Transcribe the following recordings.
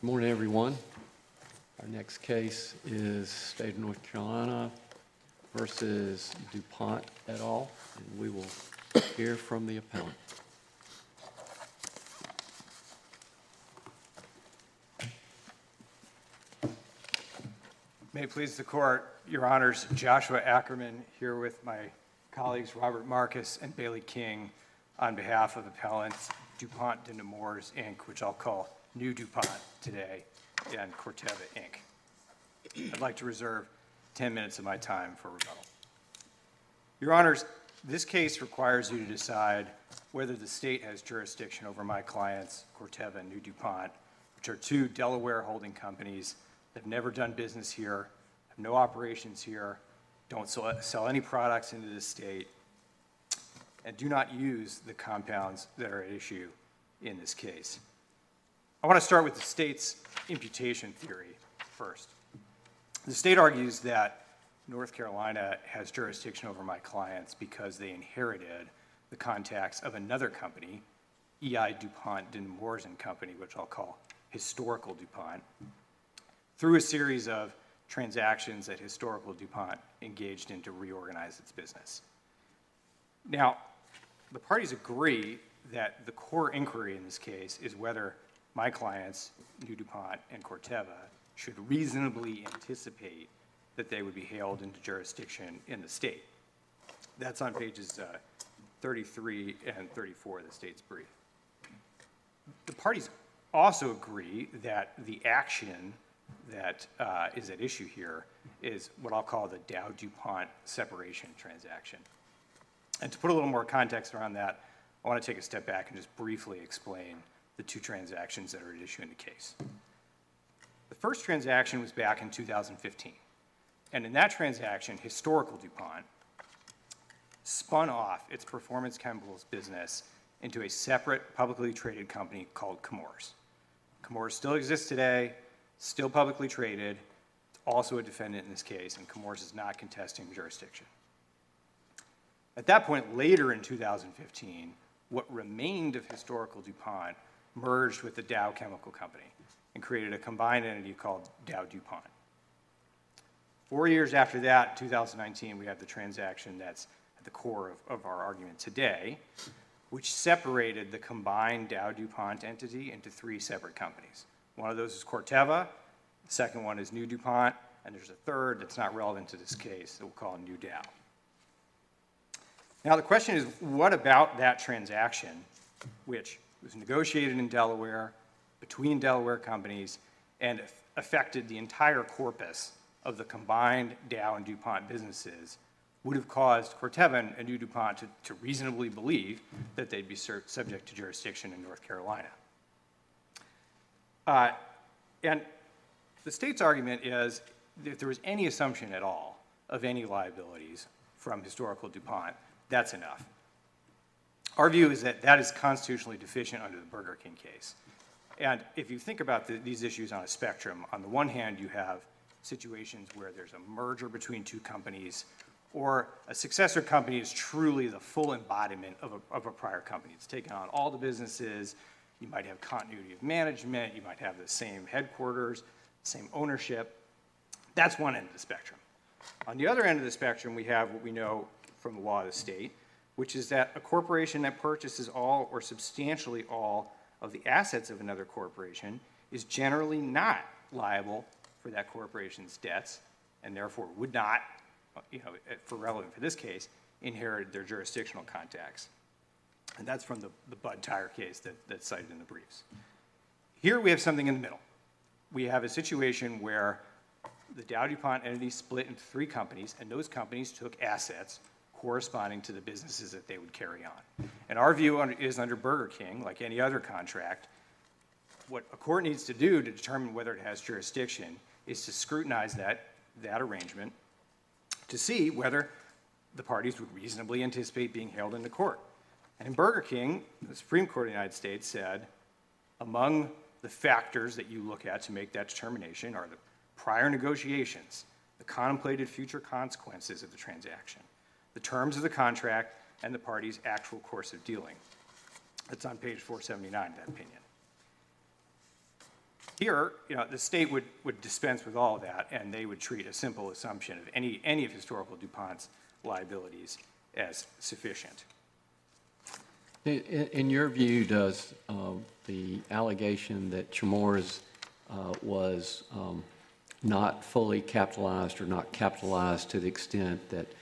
Good morning, everyone. Our next case is State of North Carolina versus DuPont et al., and we will hear from the appellant. May it please the court, your honors, Joshua Ackerman here with my colleagues Robert Marcus and Bailey King on behalf of appellants DuPont de Nemours, Inc., which I'll call New DuPont today, and Corteva, Inc. I'd like to reserve 10 minutes of my time for rebuttal. Your honors, this case requires you to decide whether the state has jurisdiction over my clients, Corteva and New DuPont, which are two Delaware holding companies that have never done business here, have no operations here, don't sell, any products into the state, and do not use the compounds that are at issue in this case. I want to start with the state's imputation theory first. The state argues that North Carolina has jurisdiction over my clients because they inherited the contacts of another company, EI DuPont de and Company, which I'll call Historical DuPont, through a series of transactions that Historical DuPont engaged in to reorganize its business. Now, the parties agree that the core inquiry in this case is whether my clients, New DuPont and Corteva, should reasonably anticipate that they would be hailed into jurisdiction in the state. That's on pages uh, 33 and 34 of the state's brief. The parties also agree that the action that uh, is at issue here is what I'll call the Dow DuPont separation transaction. And to put a little more context around that, I want to take a step back and just briefly explain the two transactions that are at issue in the case. The first transaction was back in 2015. And in that transaction, Historical DuPont spun off its performance chemicals business into a separate publicly traded company called Chemours. Chemours still exists today, still publicly traded, it's also a defendant in this case, and Chemours is not contesting jurisdiction. At that point, later in 2015, what remained of historical DuPont merged with the Dow Chemical Company and created a combined entity called Dow DuPont. Four years after that, 2019, we have the transaction that's at the core of, of our argument today, which separated the combined Dow DuPont entity into three separate companies. One of those is Corteva, the second one is New DuPont, and there's a third that's not relevant to this case that we'll call New Dow. Now, the question is what about that transaction, which was negotiated in Delaware between Delaware companies and affected the entire corpus of the combined Dow and DuPont businesses, would have caused Corteva and New DuPont to, to reasonably believe that they'd be subject to jurisdiction in North Carolina. Uh, and the state's argument is that if there was any assumption at all of any liabilities from historical DuPont, that's enough. Our view is that that is constitutionally deficient under the Burger King case. And if you think about the, these issues on a spectrum, on the one hand, you have situations where there's a merger between two companies, or a successor company is truly the full embodiment of a, of a prior company. It's taken on all the businesses, you might have continuity of management, you might have the same headquarters, same ownership. That's one end of the spectrum. On the other end of the spectrum, we have what we know from the law of the state, which is that a corporation that purchases all or substantially all of the assets of another corporation is generally not liable for that corporation's debts and therefore would not, you know, for relevant for this case, inherit their jurisdictional contacts. And that's from the, the Budd Tire case that, that's cited in the briefs. Here we have something in the middle. We have a situation where the Dow DuPont entity split into three companies, and those companies took assets corresponding to the businesses that they would carry on. And our view is under Burger King, like any other contract, what a court needs to do to determine whether it has jurisdiction is to scrutinize that, that arrangement to see whether the parties would reasonably anticipate being hailed into court. And in Burger King, the Supreme Court of the United States said among the factors that you look at to make that determination are the prior negotiations, the contemplated future consequences of the transaction, the terms of the contract, and the party's actual course of dealing. That's on page 479 of that opinion. Here, you know, the state would, would dispense with all of that, and they would treat a simple assumption of any, any of historical DuPont's liabilities as sufficient. In, in- your view, does um, the allegation that Chemours uh, was um, not fully capitalized or not capitalized to the extent that uh,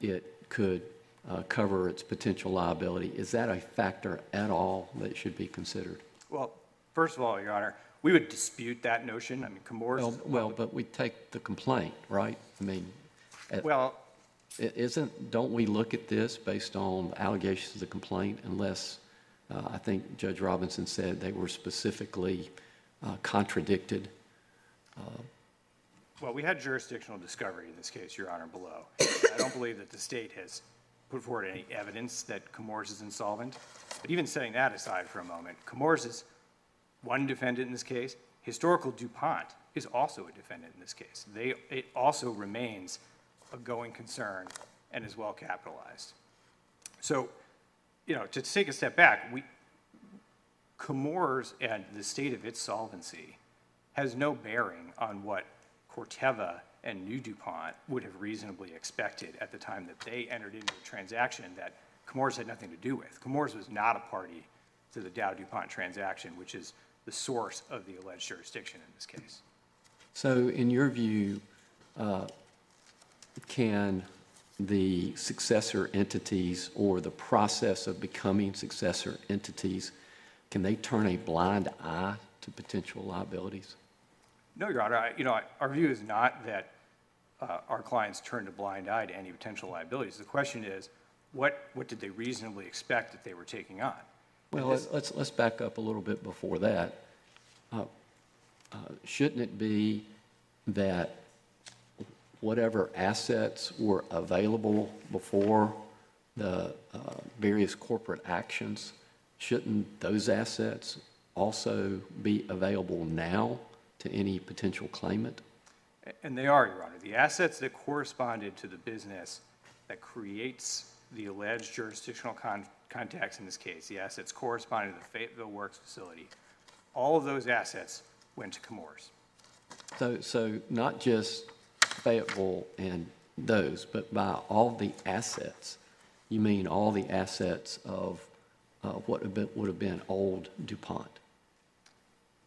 it could uh, cover its potential liability, is that a factor at all that should be considered? Well, first of all, Your Honor, we would dispute that notion. I mean, Chemours. Well, well, but we take the complaint, right? I mean, uh, Well, isn't, don't we look at this based on allegations of the complaint unless, uh, I think Judge Robinson said they were specifically uh, contradicted? Well, we had jurisdictional discovery in this case, Your Honor, below. I don't believe that the state has put forward any evidence that Chemours is insolvent. But even setting that aside for a moment, Chemours is one defendant in this case. Historical DuPont is also a defendant in this case. They, it also remains a going concern and is well capitalized. So, you know, to take a step back, we, Chemours and the state of its solvency has no bearing on what Corteva and New DuPont would have reasonably expected at the time that they entered into a transaction that Chemours had nothing to do with. Chemours was not a party to the Dow DuPont transaction, which is the source of the alleged jurisdiction in this case. So in your view, uh, can the successor entities or the process of becoming successor entities, can they turn a blind eye to potential liabilities? No, Your Honor, I, you know, I- our view is not that uh, our clients turned a blind eye to any potential liabilities. The question is, what, what did they reasonably expect that they were taking on? Well, let's- let's, let's back up a little bit before that. Uh, uh, Shouldn't it be that whatever assets were available before the uh, various corporate actions, shouldn't those assets also be available now to any potential claimant? And they are, Your Honor. The assets that corresponded to the business that creates the alleged jurisdictional con- contacts in this case, the assets corresponding to the Fayetteville Works facility, all of those assets went to Chemours. So, so not just Fayetteville and those, but by all the assets, you mean all the assets of uh, what would have been old DuPont?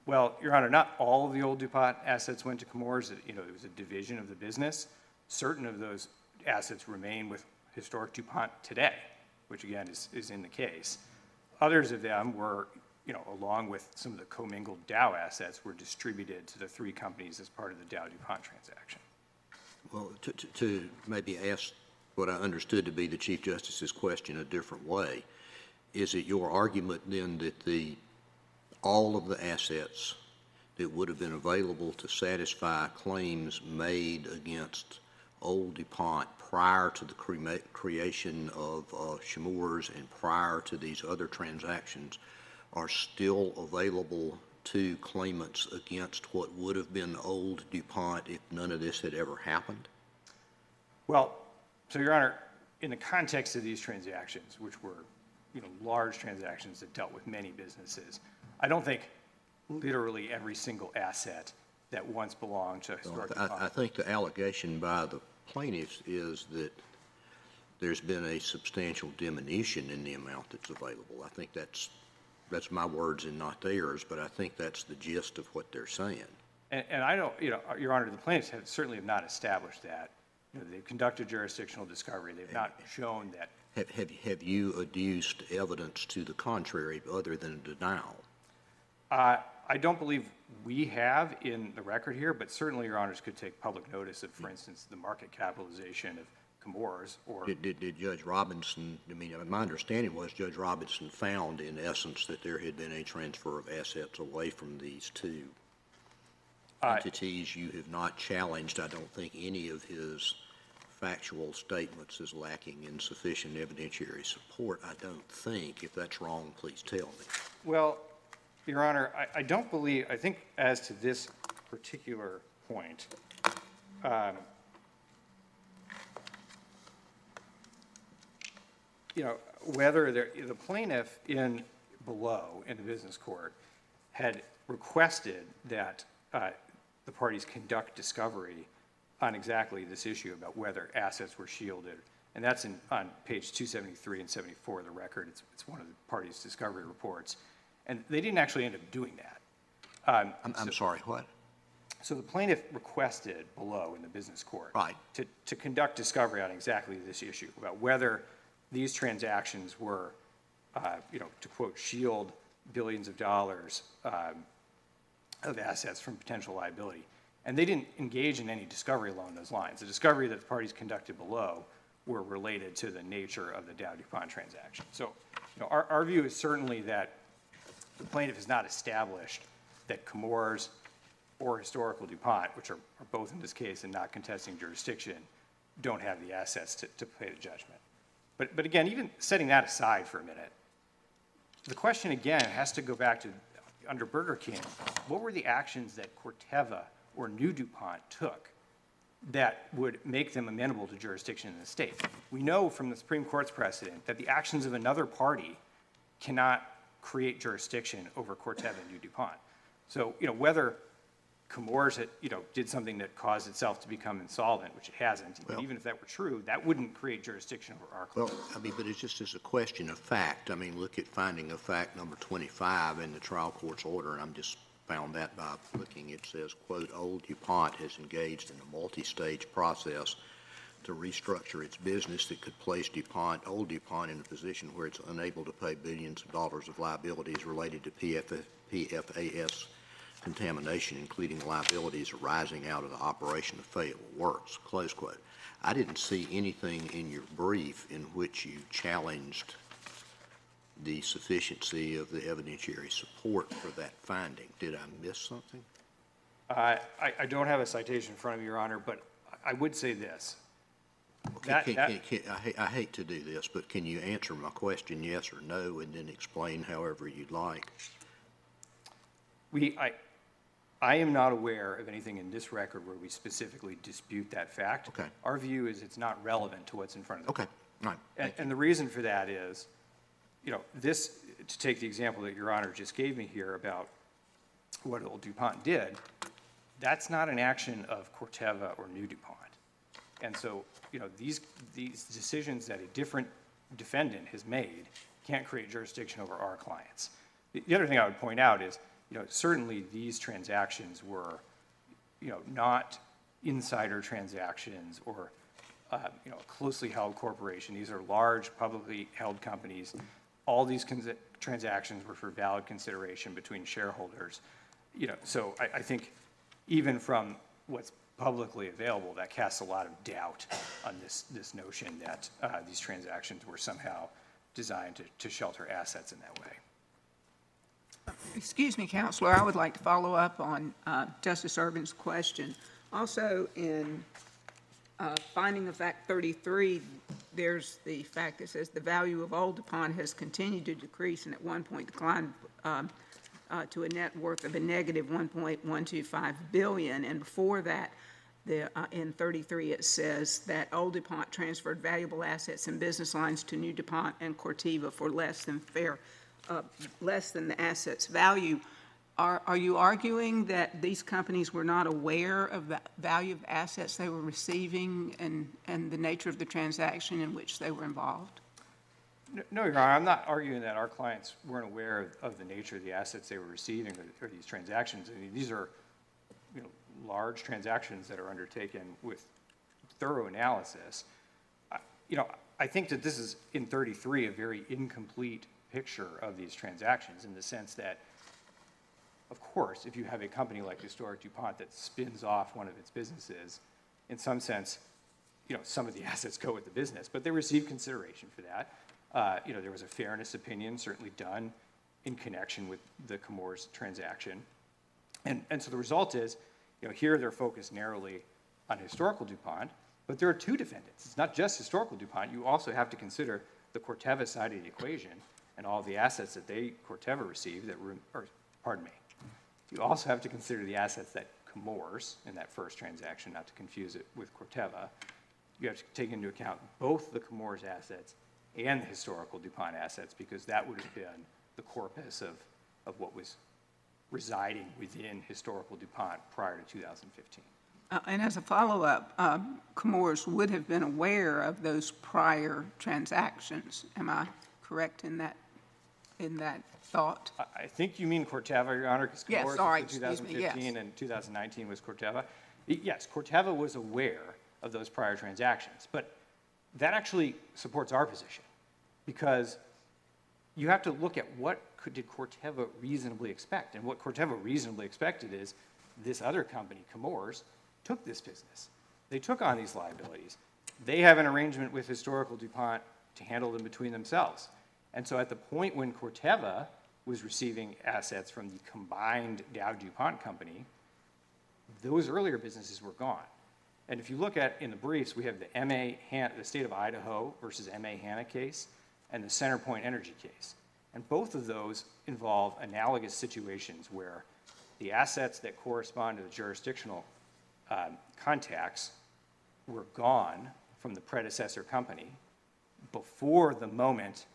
Well, Your Honor, not all of the old DuPont assets went to Chemours. It- You know, it was a division of the business. Certain of those assets remain with historic DuPont today, which again is, is in the case. Others of them were, you know, along with some of the commingled Dow assets, were distributed to the three companies as part of the Dow DuPont transaction. Well, to, to- to maybe ask what I understood to be the Chief Justice's question a different way, is it your argument then that the, all of the assets that would have been available to satisfy claims made against old DuPont prior to the creation of uh, Chemours and prior to these other transactions are still available to claimants against what would have been old DuPont if none of this had ever happened? Well, so Your Honor, in the context of these transactions, which were, you know, large transactions that dealt with many businesses, I don't think literally every single asset that once belonged to historic I, I think the allegation by the plaintiffs is that there's been a substantial diminution in the amount that's available. I think that's, that's my words and not theirs, but I think that's the gist of what they're saying. And, and I don't, you know, Your Honor, the plaintiffs have certainly have not established that. You know, they've conducted jurisdictional discovery. They've not shown that Have, have, have you adduced evidence to the contrary other than denial? Uh, I don't believe we have in the record here, but certainly your honors could take public notice of, for instance, the market capitalization of Chemours or, Did, did, did Judge Robinson, I mean, my understanding was Judge Robinson found in essence that there had been a transfer of assets away from these two Uh, entities. You have not challenged, I don't think, any of his factual statements as lacking in sufficient evidentiary support. I don't think. If that's wrong, please tell me. well, your honor, I, I don't believe, I think as to this particular point, um, you know, whether the plaintiff in, below, in the business court, had requested that uh, the parties conduct discovery on exactly this issue about whether assets were shielded. And that's in, on page 273 and 74 of the record. It's, it's one of the parties' discovery reports. And they didn't actually end up doing that. Um, I'm, I'm sorry, what? so the plaintiff requested below in the business court. Right. To, to conduct discovery on exactly this issue, about whether these transactions were, uh, you know, to quote, shield billions of dollars um, of assets from potential liability. And they didn't engage in any discovery along those lines. The discovery that the parties conducted below were related to the nature of the Dow DuPont transaction. So, you know, our, our view is certainly that the plaintiff has not established that Chemours or historical DuPont, which are, are both in this case and not contesting jurisdiction, don't have the assets to, to pay the judgment. But, but again, even setting that aside for a minute, the question again has to go back to, under Burger King, what were the actions that Corteva or New DuPont took that would make them amenable to jurisdiction in the state? We know from the Supreme Court's precedent that the actions of another party cannot create jurisdiction over Corteva and New DuPont. So, you know, whether Chemours had, you know, did something that caused itself to become insolvent, which it hasn't, Well- even if that were true, that wouldn't create jurisdiction over our claim. Well, I mean, but it's just as a question of fact. I mean, look at finding of fact number 25 in the trial court's order, and I'm just found that by looking. It says, quote, "Old DuPont has engaged in a multi-stage process to restructure its business that could place DuPont, old DuPont, in a position where it's unable to pay billions of dollars of liabilities related to PF PFAS contamination, including liabilities arising out of the operation of Fayetteville Works," close quote. I didn't see anything in your brief in which you challenged the sufficiency of the evidentiary support for that finding. Did I miss something? Uh, I, I don't have a citation in front of me, Your Honor, but I would say this. Well, can- That- can- that- can- can- I hate, I hate to do this, but can you answer my question, yes or no, and then explain however you'd like? We, I, I am not aware of anything in this record where we specifically dispute that fact. Okay. Our view is it's not relevant to what's in front of the Okay, all right. And, and the reason for that is, you know, this, to take the example that Your Honor just gave me here about what old DuPont did, that's not an action of Corteva or New DuPont. And so, you know, these, these decisions that a different defendant has made can't create jurisdiction over our clients. The the other thing I would point out is, you know, certainly these transactions were, you know, not insider transactions or, uh, you know, closely held corporation. These are large, publicly held companies. All these transactions were for valid consideration between shareholders. You know, so I, I think even from what's publicly available, that casts a lot of doubt on this, this notion that uh, these transactions were somehow designed to, to shelter assets in that way. Excuse me, Counselor, I would like to follow up on uh, Justice Ervin's question. Also, in uh, finding of fact 33, there's the fact that says the value of Old DuPont has continued to decrease and at one point declined uh, to a net worth of a negative 1.125 billion. And before that, the, uh, in 33, it says that Old DuPont transferred valuable assets and business lines to New DuPont and Corteva for less than fair, uh, less than the assets value. Are, are you arguing that these companies were not aware of the value of assets they were receiving and, and the nature of the transaction in which they were involved? No, Your Honor, I'm not arguing that our clients weren't aware of, of the nature of the assets they were receiving or, or these transactions. I mean, these are, you know, large transactions that are undertaken with thorough analysis. I- You know, I think that this is, in 33, a very incomplete picture of these transactions in the sense that, of course, if you have a company like Historic DuPont that spins off one of its businesses, in some sense, you know, some of the assets go with the business, but they receive consideration for that. Uh, You know, there was a fairness opinion certainly done in connection with the Chemours transaction. And, and so the result is, you know, here they're focused narrowly on historical DuPont, but there are two defendants. It's not just historical DuPont. You also have to consider the Corteva side of the equation and all the assets that they, Corteva received that or, pardon me. You also have to consider the assets that Chemours, in that first transaction, not to confuse it with Corteva. You have to take into account both the Chemours assets and the historical DuPont assets, because that would have been the corpus of, of what was residing within historical DuPont prior to 2015. Uh, And as a follow-up, Chemours would have been aware of those prior transactions. Am I correct in that, in that thought? I- I think you mean Corteva, Your Honor, because Yes, Chemours sorry, was the excuse me, yes. 2015 and 2019 was Corteva. Yes, Corteva was aware of those prior transactions, but that actually supports our position because you have to look at what could, did Corteva reasonably expect? And what Corteva reasonably expected is this other company, Chemours, took this business. They took on these liabilities. They have an arrangement with historical DuPont to handle them between themselves. And so at the point when Corteva was receiving assets from the combined Dow DuPont company, those earlier businesses were gone. And if you look at, in the briefs, we have the MA, Han- the state of Idaho versus MA Hanna case and the Centerpoint Energy case. And both of those involve analogous situations where the assets that correspond to the jurisdictional um, contacts were gone from the predecessor company before the moment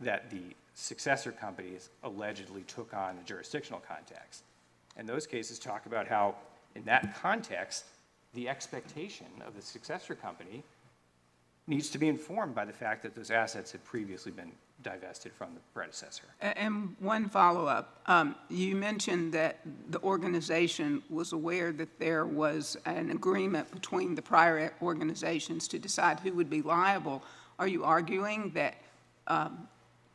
that the successor companies allegedly took on the jurisdictional contacts. And those cases talk about how, in that context, the expectation of the successor company needs to be informed by the fact that those assets had previously been divested from the predecessor. And one follow-up. Um, You mentioned that the organization was aware that there was an agreement between the prior organizations to decide who would be liable. Are you arguing that um,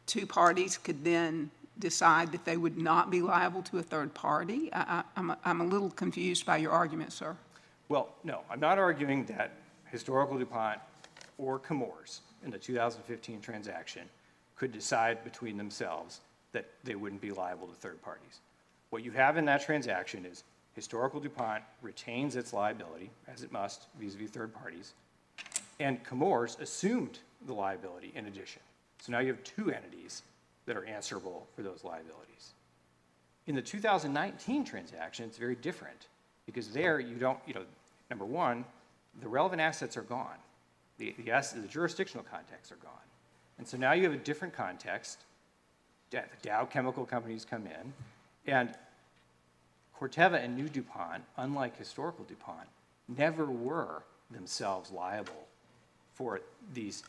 two parties could then decide that they would not be liable to a third party? I- I- I'm a- I'm a little confused by your argument, sir. Well, no, I'm not arguing that historical DuPont or Chemours in the 2015 transaction could decide between themselves that they wouldn't be liable to third parties. What you have in that transaction is historical DuPont retains its liability, as it must vis-à-vis third parties, and Chemours assumed the liability in addition. So now you have two entities that are answerable for those liabilities. In the 2019 transaction, it's very different, because there you don't, you know, number one, the relevant assets are gone. The, the the jurisdictional contexts are gone. And so now you have a different context. The Dow chemical companies come in, and Corteva and New DuPont, unlike historical DuPont, never were themselves liable for these,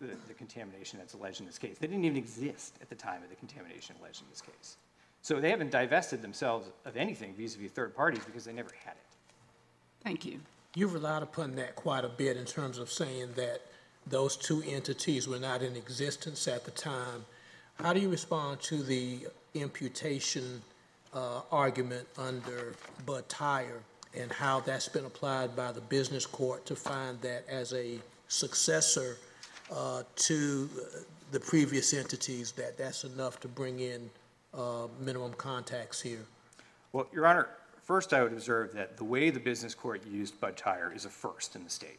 the, the contamination that's alleged in this case. They didn't even exist at the time of the contamination alleged in this case. So they haven't divested themselves of anything vis-à-vis third parties because they never had it. Thank you. You've relied upon that quite a bit in terms of saying that those two entities were not in existence at the time. How do you respond to the imputation uh, argument under Budd Tire and how that's been applied by the business court to find that as a successor uh, to the previous entities, that that's enough to bring in uh, minimum contacts here? Well, Your Honor, first I would observe that the way the business court used Budd Tire is a first in the state.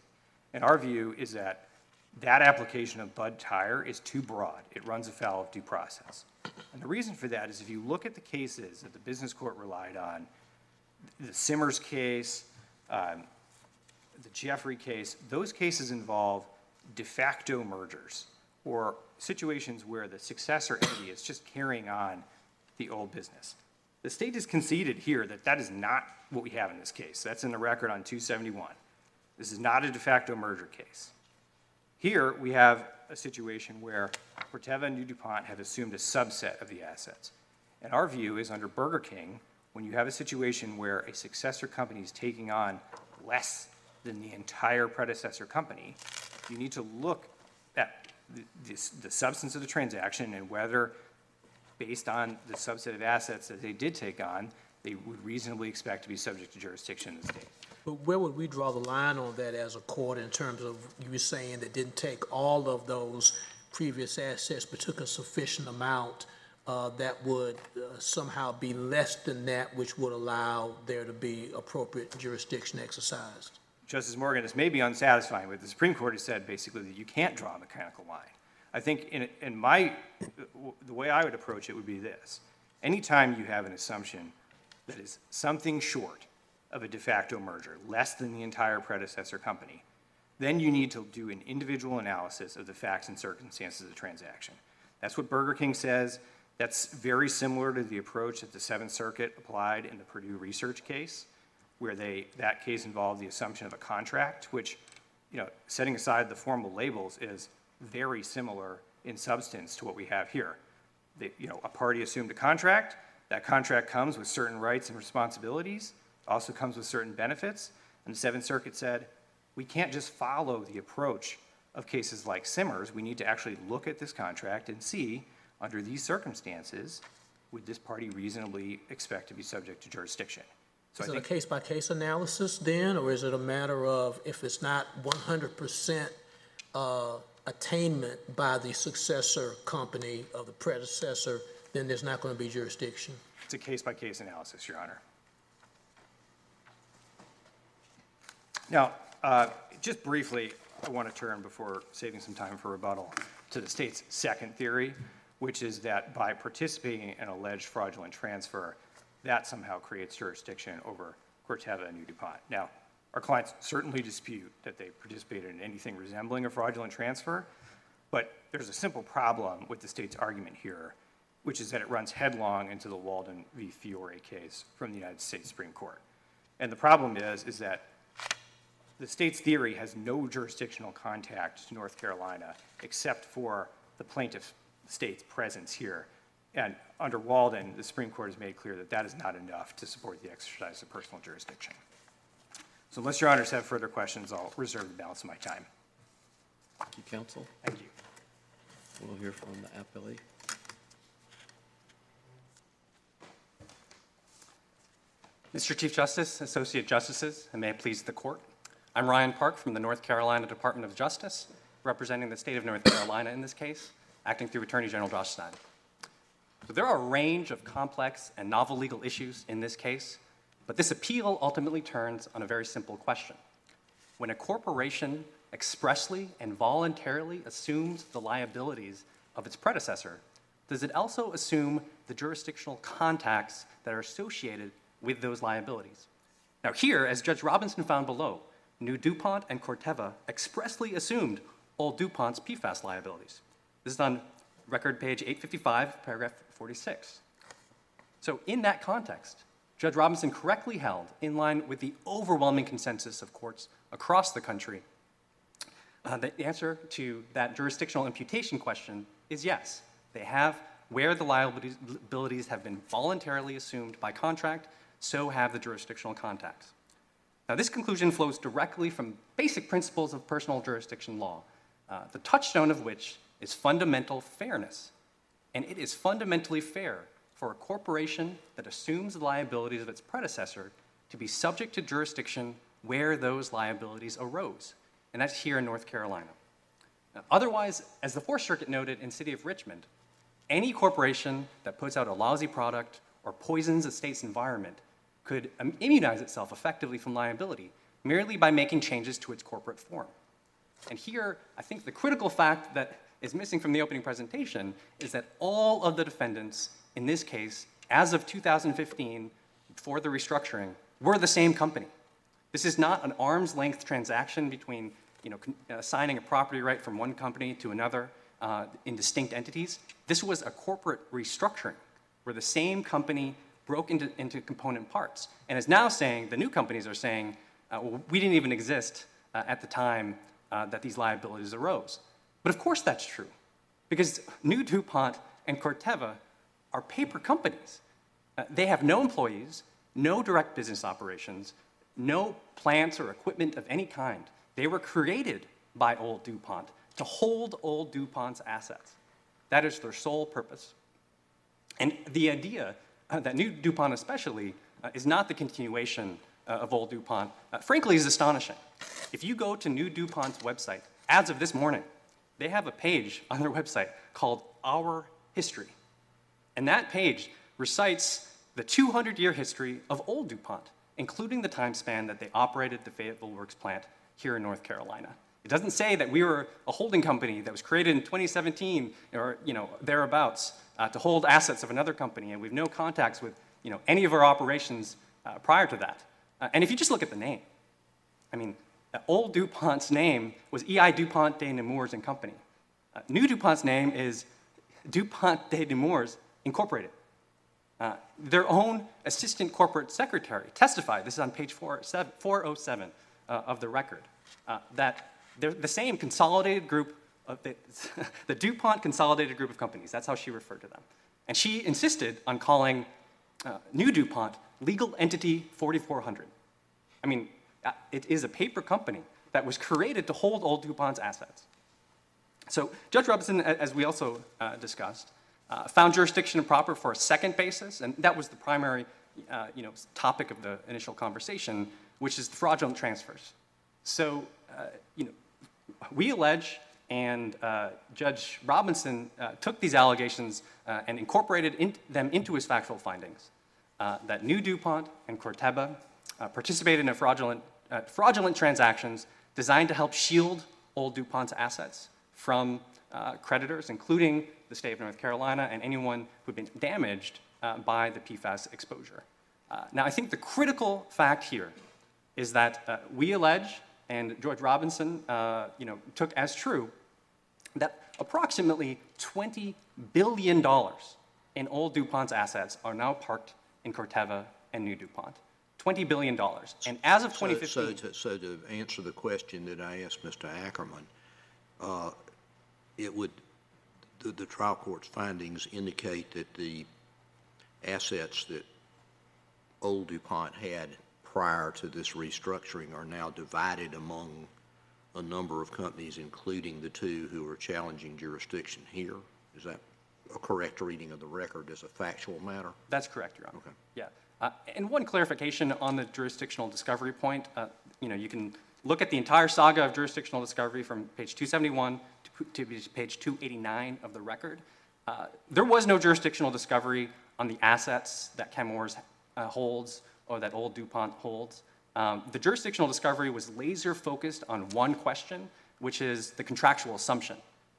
And our view is that that application of Budd Tire is too broad. It runs afoul of due process. And the reason for that is if you look at the cases that the business court relied on, the Simmers case, um, the Jeffrey case, those cases involve de facto mergers or situations where the successor entity is just carrying on the old business. The state has conceded here that that is not what we have in this case. That's in the record on 271. This is not a de facto merger case. Here, we have a situation where Corteva and New DuPont have assumed a subset of the assets. And our view is under Burger King, when you have a situation where a successor company is taking on less than the entire predecessor company, you need to look at the, this- the substance of the transaction and whether, based on the subset of assets that they did take on, they would reasonably expect to be subject to jurisdiction in the state. But where would we draw the line on that as a court in terms of, you were saying that didn't take all of those previous assets, but took a sufficient amount uh, that would uh, somehow be less than that, which would allow there to be appropriate jurisdiction exercised? Justice Morgan, this may be unsatisfying, but the Supreme Court has said basically that you can't draw a mechanical line. I think in, in my, the way I would approach it would be this. Anytime you have an assumption that is something short of a de facto merger, less than the entire predecessor company, then you need to do an individual analysis of the facts and circumstances of the transaction. That's what Burger King says. That's very similar to the approach that the Seventh Circuit applied in the Purdue research case, where they, that case involved the assumption of a contract, which, you know, setting aside the formal labels is very similar in substance to what we have here. The, you know, a party assumed a contract, that contract comes with certain rights and responsibilities, also comes with certain benefits, and the Seventh Circuit said, we can't just follow the approach of cases like Simmers, we need to actually look at this contract and see, under these circumstances, would this party reasonably expect to be subject to jurisdiction? So I Is it a case-by-case analysis then, or is it a matter of if it's not one hundred percent uh, attainment by the successor company of the predecessor, then there's not going to be jurisdiction? it's a case-by-case analysis, Your Honor. Now, uh, just briefly, I want to turn, before saving some time for rebuttal, to the state's second theory, which is that by participating in an alleged fraudulent transfer, that somehow creates jurisdiction over Corteva and New DuPont. Now, our clients certainly dispute that they participated in anything resembling a fraudulent transfer, but there's a simple problem with the state's argument here, which is that it runs headlong into the Walden v. Fiore case from the United States Supreme Court. And the problem is, is that the state's theory has no jurisdictional contact to North Carolina except for the plaintiff state's presence here. And under Walden, the Supreme Court has made clear that that is not enough to support the exercise of personal jurisdiction. So unless your honors have further questions, I'll reserve the balance of my time. Thank you, counsel. Thank you. We'll hear from the appellee. Mr. Chief Justice, Associate Justices, and may it please the Court, I'm Ryan Park from the North Carolina Department of Justice, representing the state of North Carolina in this case, acting through Attorney General Josh Stein. So there are a range of complex and novel legal issues in this case, but this appeal ultimately turns on a very simple question. When a corporation expressly and voluntarily assumes the liabilities of its predecessor, does it also assume the jurisdictional contacts that are associated with those liabilities? Now, here, as Judge Robinson found below, New DuPont and Corteva expressly assumed old DuPont's PFAS liabilities. This is on record page 855, paragraph 46. So, in that context, Judge Robinson correctly held, in line with the overwhelming consensus of courts across the country, uh, the answer to that jurisdictional imputation question is yes. They have, where the liabilities have been voluntarily assumed by contract, so have the jurisdictional contacts. Now, this conclusion flows directly from basic principles of personal jurisdiction law, uh, the touchstone of which is fundamental fairness. And it is fundamentally fair for a corporation that assumes the liabilities of its predecessor to be subject to jurisdiction where those liabilities arose. And that's here in North Carolina. Now, otherwise, as the Fourth Circuit noted in City of Richmond, any corporation that puts out a lousy product or poisons a state's environment could immunize itself effectively from liability merely by making changes to its corporate form. And here, I think the critical fact that is missing from the opening presentation is that all of the defendants in this case, as of 2015, before the restructuring, were the same company. This is not an arm's length transaction between you know, assigning a property right from one company to another uh, in distinct entities. This was a corporate restructuring where the same company broke into, into component parts and is now saying, the new companies are saying, uh, well, we didn't even exist uh, at the time uh, that these liabilities arose. But of course that's true, because New DuPont and Corteva are paper companies. Uh, they have no employees, no direct business operations, no plants or equipment of any kind. They were created by old DuPont to hold old DuPont's assets. That is their sole purpose. And the idea uh, that new DuPont, especially, uh, is not the continuation uh, of old DuPont, uh, frankly, is astonishing. If you go to new DuPont's website, as of this morning, they have a page on their website called Our History. And that page recites the 200 year history of old DuPont, including the time span that they operated the Fayetteville Works plant here in North Carolina. It doesn't say that we were a holding company that was created in 2017 or you know thereabouts uh, to hold assets of another company, and we've no contacts with you know any of our operations uh, prior to that. Uh, and if you just look at the name, I mean, uh, old DuPont's name was E.I. DuPont de Nemours and Company. Uh, new DuPont's name is DuPont de Nemours Incorporated. Uh, Their own assistant corporate secretary testified, this is on page 47 407 uh, of the record, uh, that the same consolidated group, of the the DuPont Consolidated Group of Companies, that's how she referred to them. And she insisted on calling uh, New DuPont Legal Entity 4400. I mean, uh, it is a paper company that was created to hold old DuPont's assets. So Judge Robinson, as we also uh, discussed, uh, found jurisdiction proper for a second basis, and that was the primary, uh, you know, topic of the initial conversation, which is fraudulent transfers. So, uh, you know, we allege, and uh, Judge Robinson uh, took these allegations uh, and incorporated in- them into his factual findings, that New DuPont and Corteva participated in fraudulent, fraudulent transactions designed to help shield old DuPont's assets from uh, creditors, including the state of North Carolina and anyone who had been damaged uh, by the PFAS exposure. Uh, now, I think the critical fact here is that uh, we allege, and Judge Robinson, uh, you know, took as true, that approximately $20 billion in old DuPont's assets are now parked in Corteva and New DuPont. $20 billion. And as of So- 2015, So, to- so to answer the question that I asked Mr. Ackerman, uh, it would, the, the trial court's findings indicate that the assets that old DuPont had prior to this restructuring are now divided among a number of companies, including the two who are challenging jurisdiction here? Is that a correct reading of the record as a factual matter? That's correct, Your Honor. Okay. Yeah. Uh, And one clarification on the jurisdictional discovery point, uh, you know, you can look at the entire saga of jurisdictional discovery from page 271 to page 289 of the record. Uh, There was no jurisdictional discovery on the assets that Chemours uh, holds or that old DuPont holds. Um, The jurisdictional discovery was laser-focused on one question, which is the contractual assumption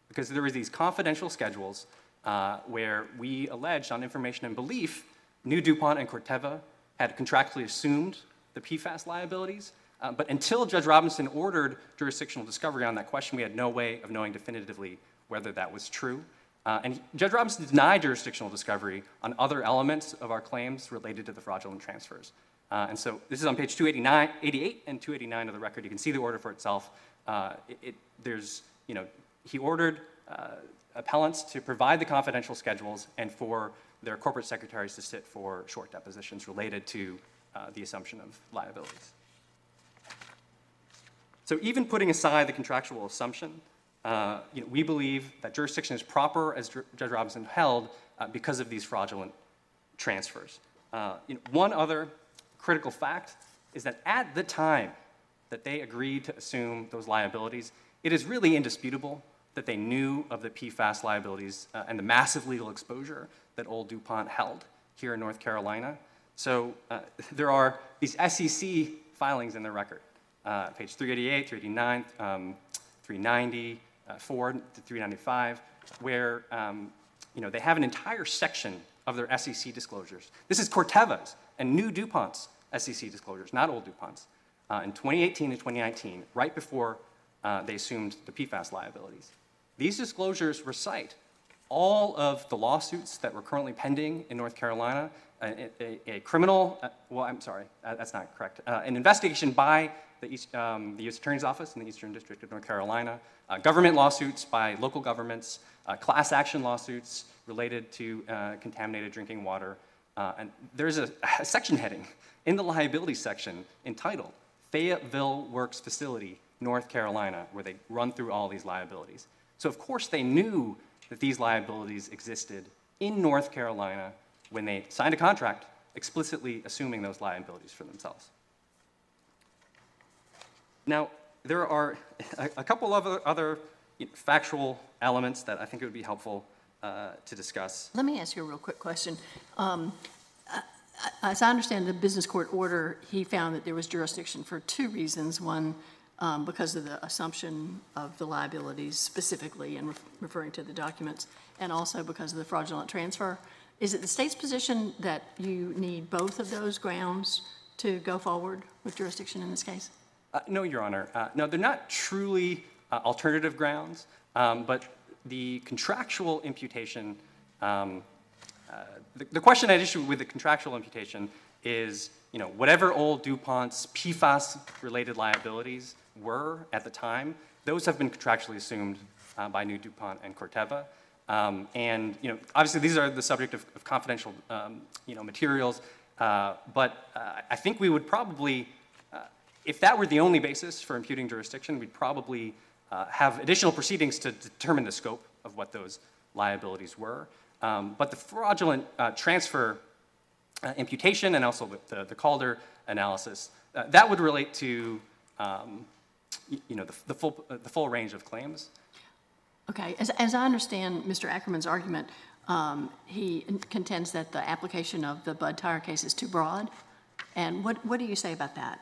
because there were these confidential schedules uh, where we alleged on information and belief, New DuPont and Corteva had contractually assumed the PFAS liabilities. Uh, but until Judge Robinson ordered jurisdictional discovery on that question, we had no way of knowing definitively whether that was true. Uh, and he- Judge Robinson denied jurisdictional discovery on other elements of our claims related to the fraudulent transfers. Uh, and so this is on page 289, 88 and 289 of the record. You can see the order for itself. Uh, it, it, there's, you know, he ordered uh, appellants to provide the confidential schedules and for their corporate secretaries to sit for short depositions related to uh, the assumption of liabilities. So even putting aside the contractual assumption, uh, you know, we believe that jurisdiction is proper, as Dr- Judge Robinson held, uh, because of these fraudulent transfers. Uh, you know, one other critical fact is that at the time that they agreed to assume those liabilities, it is really indisputable that they knew of the PFAS liabilities uh, and the massive legal exposure that old DuPont held here in North Carolina. So uh, there are these SEC filings in the record, uh, page 388, 389, um, 390, uh, 4 to 395, where um, you know, they have an entire section of their SEC disclosures. This is Corteva's and new DuPont's SEC disclosures, not old DuPont's, uh, in 2018 and 2019, right before uh, they assumed the PFAS liabilities. These disclosures recite all of the lawsuits that were currently pending in North Carolina, a, a- a criminal, uh, well, I'm sorry, uh, that's not correct, uh, an investigation by the, East, um, the U.S. Attorney's Office in the Eastern District of North Carolina, uh, government lawsuits by local governments, uh, class action lawsuits related to uh, contaminated drinking water. Uh, and there's a, a section heading in the liability section entitled Fayetteville Works Facility, North Carolina, where they run through all these liabilities. So, of course, they knew that these liabilities existed in North Carolina when they signed a contract explicitly assuming those liabilities for themselves. Now, there are a, couple of other, factual elements that I think it would be helpful uh, to discuss. Let me ask you a real quick question. Um, As I understand the business court order, he found that there was jurisdiction for two reasons. One, um, because of the assumption of the liabilities specifically and ref- referring to the documents, and also because of the fraudulent transfer. Is it the state's position that you need both of those grounds to go forward with jurisdiction in this case? Uh, No, Your Honor. Uh, No, they're not truly uh, alternative grounds, um, but the contractual imputation um, question at issue with the contractual imputation is, you know, whatever old DuPont's PFAS-related liabilities were at the time, those have been contractually assumed by New DuPont and Corteva. Um, and, you know, obviously these are the subject of, of confidential, you know, materials. But I think we would probably, if that were the only basis for imputing jurisdiction, we'd probably uh, have additional proceedings to determine the scope of what those liabilities were. Um, but the fraudulent uh, transfer uh, imputation and also the, the, Calder analysis, uh, that would relate to, um, you know, the, the, full, uh, the full range of claims. Okay, as, as I understand Mr. Ackerman's argument, um, he contends that the application of the Budd Tire case is too broad. And what, what do you say about that?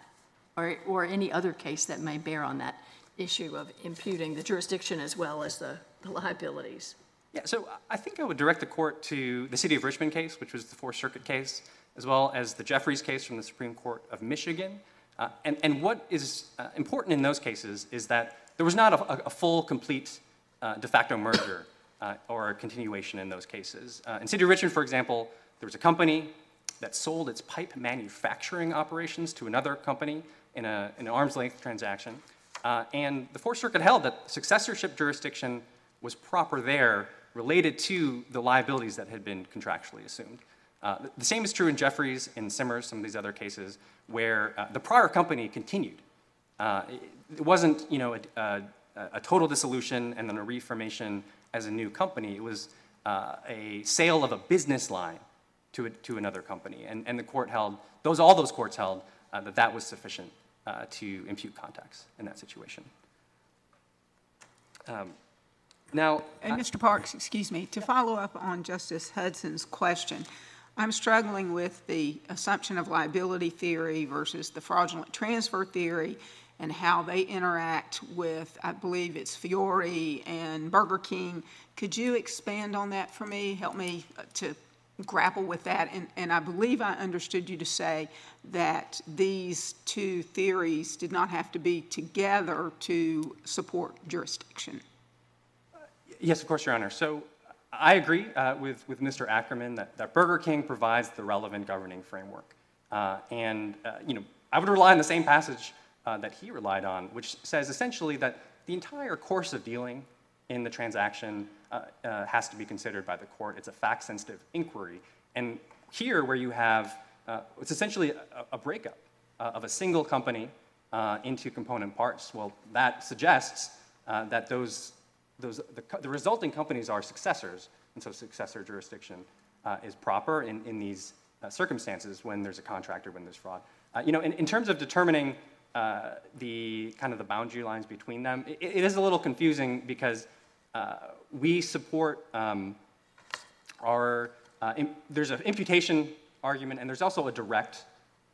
Or, or any other case that may bear on that issue of imputing the jurisdiction as well as the, the liabilities? Yeah, so I think I would direct the court to the City of Richmond case, which was the Fourth Circuit case, as well as the Jeffries case from the Supreme Court of Michigan. Uh, and, and what is uh, important in those cases is that there was not a, a full, complete uh, de facto merger uh, or a continuation in those cases. Uh, in City of Richmond, for example, there was a company that sold its pipe manufacturing operations to another company in, a, in an arm's length transaction. Uh, and the Fourth Circuit held that successorship jurisdiction was proper there related to the liabilities that had been contractually assumed. Uh, the- same is true in Jeffries, in Simmers, some of these other cases, where uh, the prior company continued. Uh, it, it wasn't, you know, a, a, a total dissolution and then a reformation as a new company. It was uh, a sale of a business line to, a, to another company. And, and the court held, those, all those courts held uh, that that was sufficient uh, to impute contacts in that situation. Um, now, And Mr. Parks, excuse me, to follow up on Justice Hudson's question, I'm struggling with the assumption of liability theory versus the fraudulent transfer theory and how they interact with, I believe it's Fiore and Burger King. Could you expand on that for me? Help me uh, to grapple with that. And, and I believe I understood you to say that these two theories did not have to be together to support jurisdiction. Yes, of course, Your Honor. So I agree uh, with, with Mr. Ackerman that, that Burger King provides the relevant governing framework. Uh, and, uh, you know, I would rely on the same passage uh, that he relied on, which says essentially that the entire course of dealing in the transaction uh, uh, has to be considered by the court. It's a fact-sensitive inquiry. And here, where you have, uh, it's essentially a, a breakup uh, of a single company uh, into component parts. Well, that suggests uh, that those, those, the, the resulting companies are successors, and so successor jurisdiction is proper in, in these circumstances when there's a contract or when there's fraud. You know, in, in terms of determining uh, the kind of the boundary lines between them, it, it is a little confusing because we support um, our, uh, there's an imputation argument and there's also a direct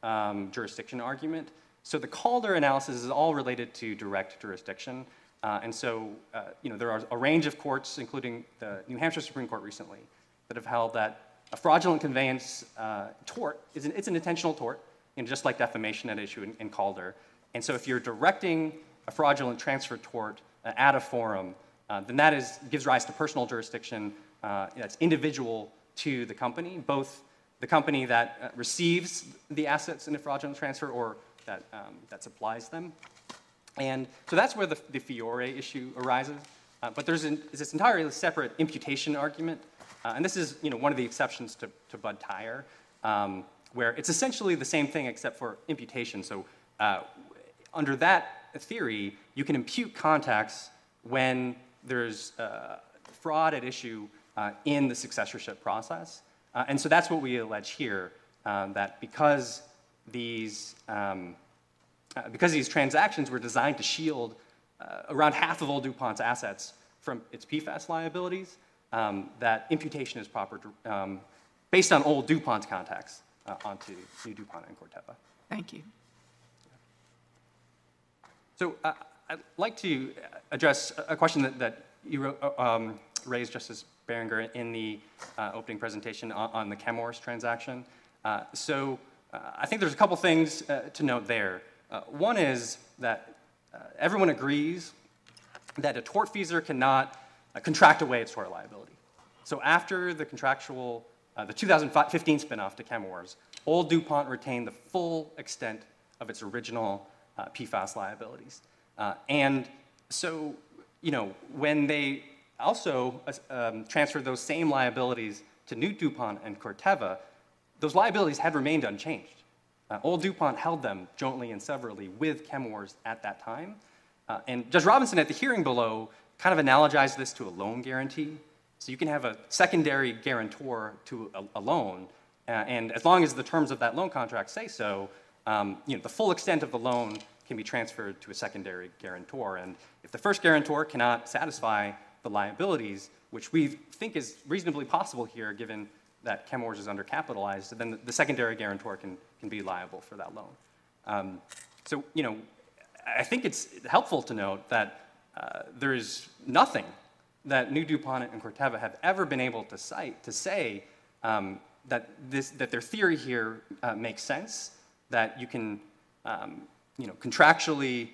um, jurisdiction argument. So the Calder analysis is all related to direct jurisdiction. Uh, and so, uh, you know, there are a range of courts, including the New Hampshire Supreme Court recently, that have held that a fraudulent conveyance uh, tort is an, it's an intentional tort, you know, just like defamation at issue in, in Calder. And so, if you're directing a fraudulent transfer tort uh, at a forum, uh, then that is gives rise to personal jurisdiction uh, that's individual to the company, both the company that uh, receives the assets in a fraudulent transfer or that, um, that supplies them. And so that's where the, the Fiore issue arises. Uh, but there's, an, this entirely separate imputation argument. Uh, and this is you know, one of the exceptions to, to Budd Tire, um, where it's essentially the same thing except for imputation. So uh, under that theory, you can impute contacts when there's uh, fraud at issue uh, in the successorship process. Uh, and so that's what we allege here, um, that because these, um, uh, because these transactions were designed to shield uh, around half of old DuPont's assets from its PFAS liabilities, um, that imputation is proper um, based on old DuPont's contacts uh, onto new DuPont and Corteva. Thank you. So uh, I'd like to address a question that, that you wrote, uh, um, raised, Justice Barringer, in the uh, opening presentation on, on the Chemours transaction. Uh, so uh, I think there's a couple things uh, to note there. One is that everyone agrees that a tortfeasor cannot contract away its tort liability. So after the contractual the 2015 spinoff to Chemours, old DuPont retained the full extent of its original uh, PFAS liabilities. Uh, and so, you know, when they also um, transferred those same liabilities to new DuPont and Corteva, those liabilities had remained unchanged. Uh, old DuPont held them jointly and severally with Chemours at that time. Uh, and Judge Robinson at the hearing below kind of analogized this to a loan guarantee. So you can have a secondary guarantor to a, a loan, uh, and as long as the terms of that loan contract say so, um, you know, the full extent of the loan can be transferred to a secondary guarantor. And if the first guarantor cannot satisfy the liabilities, which we think is reasonably possible here, given that Chemours is undercapitalized, then the, secondary guarantor can, can be liable for that loan. Um, so, you know, I think it's helpful to note that uh, there is nothing that New DuPont and Corteva have ever been able to cite to say um, that, this, that their theory here uh, makes sense, that you can um, you know, contractually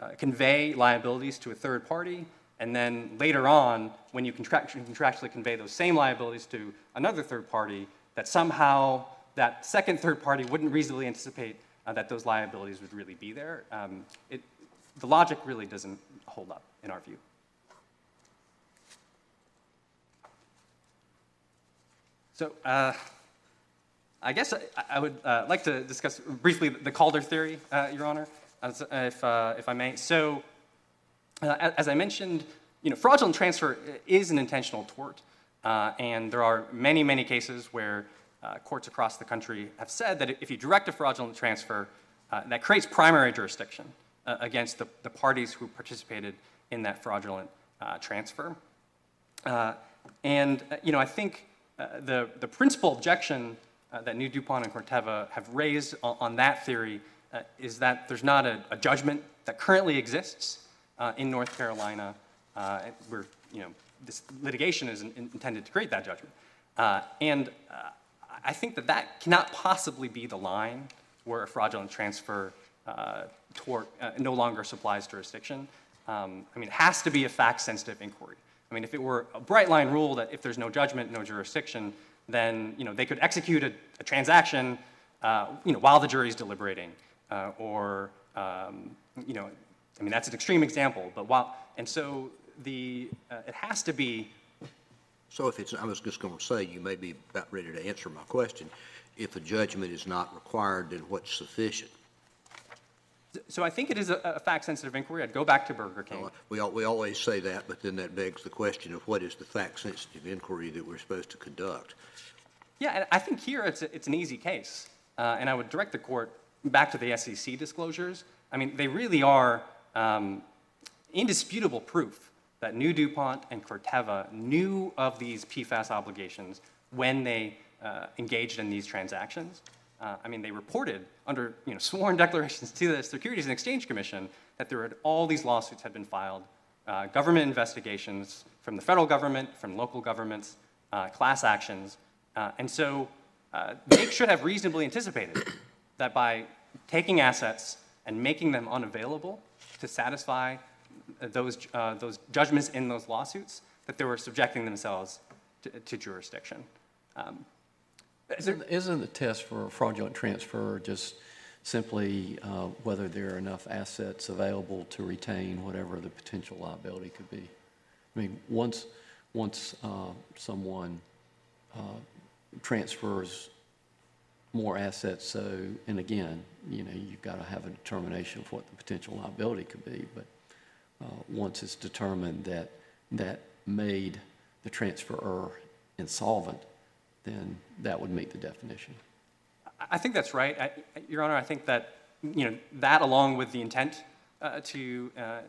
uh, convey liabilities to a third party, and then later on, when you contractually, contractually convey those same liabilities to another third party, that somehow that second third party wouldn't reasonably anticipate uh, that those liabilities would really be there. Um, it, the logic really doesn't hold up in our view. So uh, I guess I, I would uh, like to discuss briefly the Calder theory, uh, Your Honor, as, if, uh, if I may. So uh, as I mentioned, you know, fraudulent transfer is an intentional tort, uh, and there are many, many cases where courts across the country have said that if you direct a fraudulent transfer, that creates primary jurisdiction against the, the parties who participated in that fraudulent transfer. and, you know, I think uh, the, the principal objection uh, that New DuPont and Corteva have raised on, on that theory uh, is that there's not a, a, judgment that currently exists uh, in North Carolina uh, where, you know, this litigation is in, intended to create that judgment. and I think that that cannot possibly be the line where a fraudulent transfer tort no longer supplies jurisdiction. Um, I mean, it has to be a fact-sensitive inquiry. I mean, if it were a bright line rule that if there's no judgment, no jurisdiction, then you know, they could execute a, a transaction uh, you know, while the jury's deliberating. Uh, or, um, you know, I mean, that's an extreme example, but while, and so the, uh, it has to be. So if it's, I was just going to say, you may be about ready to answer my question. If a judgment is not required, then what's sufficient? So I think it is a, a fact-sensitive inquiry. I'd go back to Burger King. Well, We, we always say that, but then that begs the question of what is the fact-sensitive inquiry that we're supposed to conduct? Yeah, and I think here it's, a, it's an easy case. Uh, and I would direct the court back to the SEC disclosures. I mean, they really are um, indisputable proof that New DuPont and Corteva knew of these PFAS obligations when they uh, engaged in these transactions. Uh, I mean, they reported under you know, sworn declarations to the Securities and Exchange Commission that there had all these lawsuits had been filed, uh, government investigations from the federal government, from local governments, uh, class actions, uh, and so uh, they should have reasonably anticipated that by taking assets and making them unavailable to satisfy those, uh, those judgments in those lawsuits, that they were subjecting themselves to, to jurisdiction. Um, isn't, isn't the test for fraudulent transfer just simply uh, whether there are enough assets available to retain whatever the potential liability could be? I mean, once, once uh, someone uh, transfers more assets, so, and again, you know, you've got to have a determination of what the potential liability could be, but uh, once it's determined that that made the transferor insolvent, then that would meet the definition. I think that's right, I, Your Honor. I think that you know that, along with the intent uh, to uh, uh,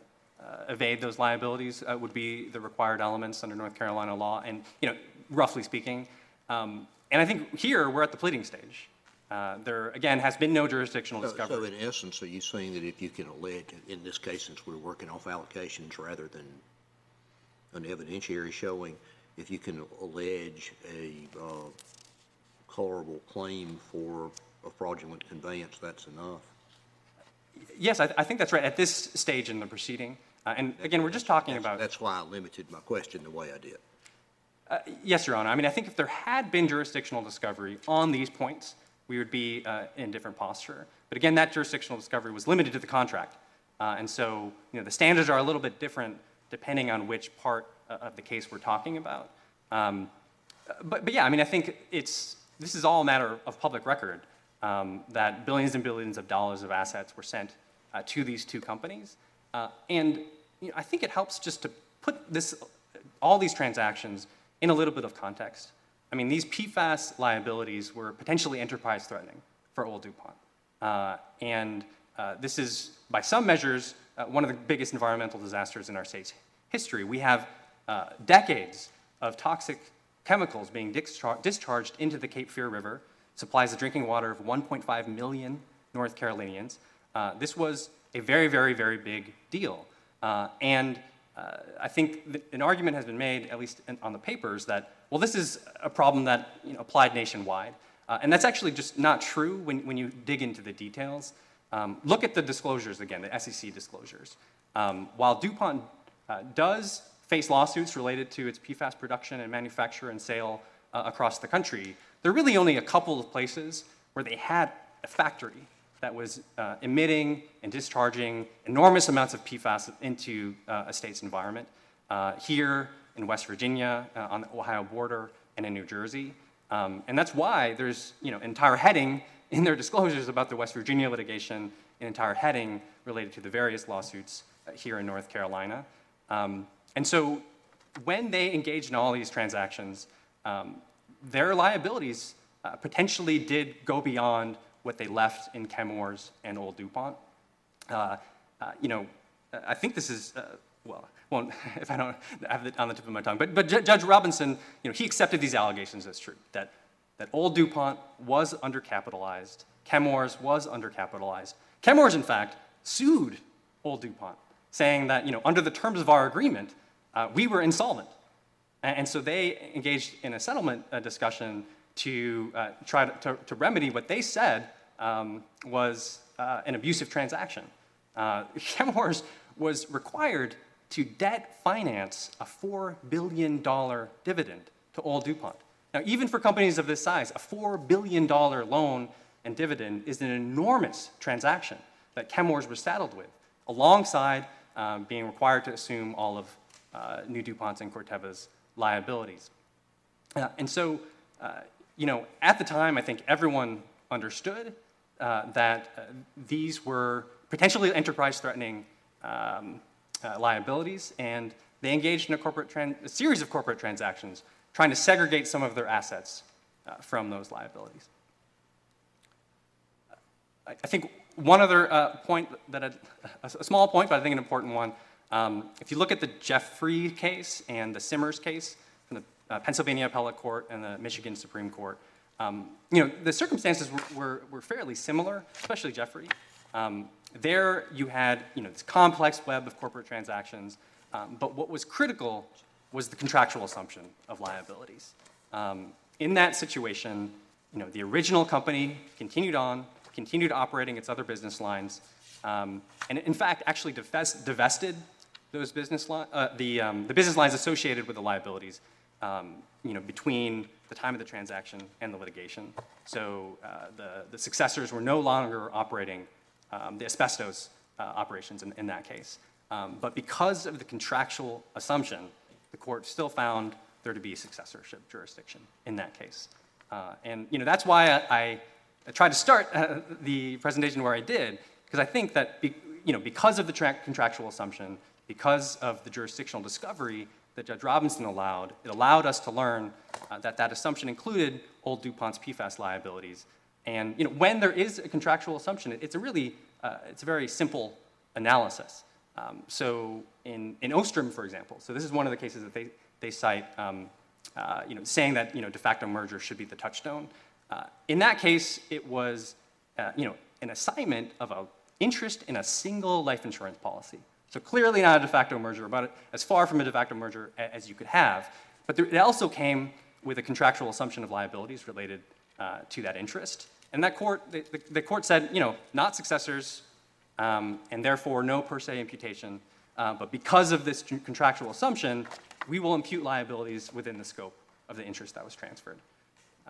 evade those liabilities, uh, would be the required elements under North Carolina law. And you know, roughly speaking, um, and I think here we're at the pleading stage. Uh, there again has been no jurisdictional So- discovery. So in essence, are you saying that if you can allege, in this case, since we're working off allocations rather than an evidentiary showing, if you can allege a uh, colorable claim for a fraudulent conveyance, that's enough? Yes, I, I think that's right at this stage in the proceeding. Uh, and again, we're just talking about. That's why I limited my question the way I did. Yes, Your Honor. I mean, I think if there had been jurisdictional discovery on these points, we would be uh, in a different posture. But again, that jurisdictional discovery was limited to the contract. Uh, And so, you know, the standards are a little bit different depending on which part uh, of the case we're talking about. Um, But, but yeah, I mean, I think it's, this is all a matter of public record, um, that billions and billions of dollars of assets were sent uh, to these two companies. Uh, And, you know, I think it helps just to put this, all these transactions in a little bit of context. I mean, these PFAS liabilities were potentially enterprise threatening for old DuPont. Uh, and uh, this is, by some measures, uh, one of the biggest environmental disasters in our state's history. We have uh, decades of toxic chemicals being dischar- discharged into the Cape Fear River, supplies the drinking water of 1.5 million North Carolinians. Uh, this was a very, very, very big deal. Uh, and uh, I think an argument has been made, at least in, on the papers, that, well, this is a problem that you know, applied nationwide. Uh, and that's actually just not true when, when you dig into the details. Um, look at the disclosures again, the SEC disclosures. Um, while DuPont uh, does face lawsuits related to its PFAS production and manufacture and sale uh, across the country, there are really only a couple of places where they had a factory that was uh, emitting and discharging enormous amounts of PFAS into uh, a state's environment. Uh, here in West Virginia, uh, on the Ohio border, and in New Jersey. Um, and that's why there's you know, entire heading in their disclosures about the West Virginia litigation, an entire heading related to the various lawsuits uh, here in North Carolina. Um, and so when they engaged in all these transactions, um, their liabilities uh, potentially did go beyond what they left in Chemours and Old DuPont. Uh, uh, you know, I think this is, uh, well, if I don't have it on the tip of my tongue, but, but Ju- Judge Robinson, you know, he accepted these allegations as true, that, that Old DuPont was undercapitalized, Chemours was undercapitalized. Chemours, in fact, sued Old DuPont, saying that, you know, under the terms of our agreement, uh, we were insolvent. And, so they engaged in a settlement uh, discussion to uh, try to, to, to remedy what they said um, was uh, an abusive transaction. Uh, Chemours was required to debt finance a $4 billion dividend to Old DuPont. Now, even for companies of this size, a $4 billion loan and dividend is an enormous transaction that Chemours was saddled with, alongside um, being required to assume all of New DuPont's and Corteva's liabilities. Uh, and so, uh, you know, at the time, I think everyone understood uh, that uh, these were potentially enterprise-threatening um, uh, liabilities, and they engaged in a, a series of corporate transactions trying to segregate some of their assets uh, from those liabilities. I I think one other uh, point that, I'd, a a small point, but I think an important one, um, if you look at the Jeffrey case and the Simmers case from the uh, Pennsylvania Appellate Court and the Michigan Supreme Court, um, you know, the circumstances were, were, were fairly similar, especially Jeffrey. Um, there you had, you know, this complex web of corporate transactions, um, but what was critical was the contractual assumption of liabilities. Um, in that situation, you know, the original company continued on, continued operating its other business lines, um, and in fact, actually divest, divested those business li- uh, the, um, the business lines associated with the liabilities, um, you know, between the time of the transaction and the litigation. So uh, the, the successors were no longer operating um, the asbestos uh, operations in, in that case. Um, but because of the contractual assumption, the court still found there to be successorship jurisdiction in that case. Uh, and you know that's why I, I, tried to start uh, the presentation where I did, because I think that be, you know because of the tra- contractual assumption, because of the jurisdictional discovery that Judge Robinson allowed, it allowed us to learn uh, that that assumption included old DuPont's PFAS liabilities. And you know, when there is a contractual assumption, it's a really, uh, it's a very simple analysis. Um, so in, in Ostrom, for example, so this is one of the cases that they, they cite, um, uh, you know, saying that you know, de facto merger should be the touchstone. Uh, in that case, it was uh, you know, an assignment of an interest in a single life insurance policy. So clearly not a de facto merger, about as far from a de facto merger as you could have. But there, it also came with a contractual assumption of liabilities related uh, to that interest. And that court, the, the, the court said, you know, not successors, um, and therefore no per se imputation. Uh, but because of this contractual assumption, we will impute liabilities within the scope of the interest that was transferred.